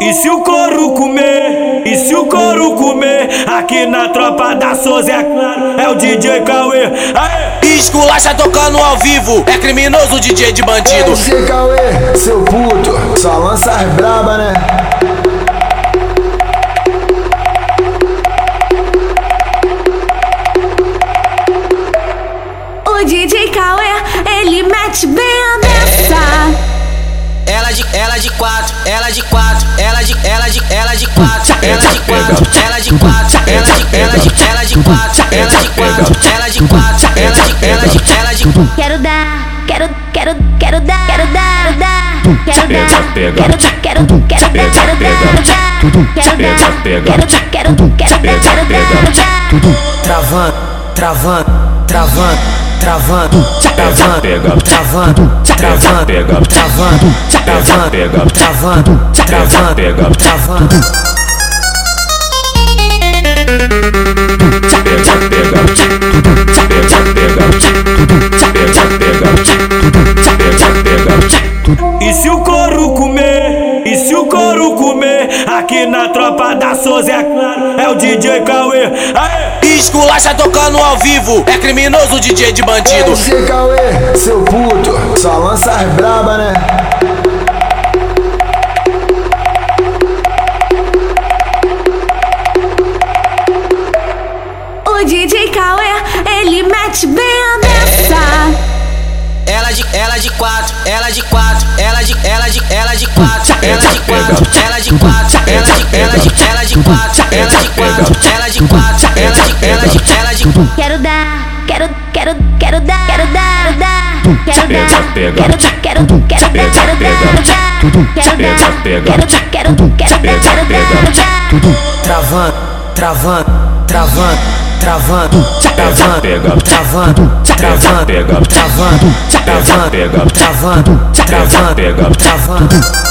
E se o couro comer, e se o couro comer, aqui na tropa da Souza é claro, é o DJ Cauê. Aê! Esculacha tocando ao vivo, é criminoso DJ de bandido. DJ Cauê, seu puto, só lança as braba, né? O DJ Cauê, ele mete bem a beça. Ela de, ela de quatro, ela de quatro, ela de, ela de, ela de quatro, ela de quatro, ela de quatro, ela de, ela de, ela de quatro, ela de quatro, ela de quatro, ela de, ela de, ela de. Quero dar, quero, quero, quero dar, quero dar, quero dar, quero dar, quero, quero, quero dar, quero dar, quero dar, quero dar, quero, quero, quero dar, quero dar, quero dar. Travando, travando, travando, pega, travando, travando, pega, travando, travando, pega, travando, travando, pega, travando. Pega, pega, pega, pega, pega, pega. E se o couro comer? E se o couro comer? Aqui na tropa da Souza é claro, é o DJ Cauê. Aê! Esculacha tocando ao vivo, é criminoso DJ de bandido. DJ Cauê, seu puto, só lança as braba, né? O DJ Cauê, ele mete bem a beça. Ela de, ela de quatro, ela de quatro, ela de, ela de, ela de quatro, ela de quatro, ela de quatro, ela de, ela de, ela de quatro, ela de quatro, ela de quatro, Quero dar, quero, quero, quero dar, quero dar, quero dar, quero dar, quero, quero, quero dar, quero dar, quero dar, quero dar, quero, quero, quero dar, quero dar, quero dar. Travando, travando, travando travando, travando, travando, travando, travando, travando, travando, travando, travando.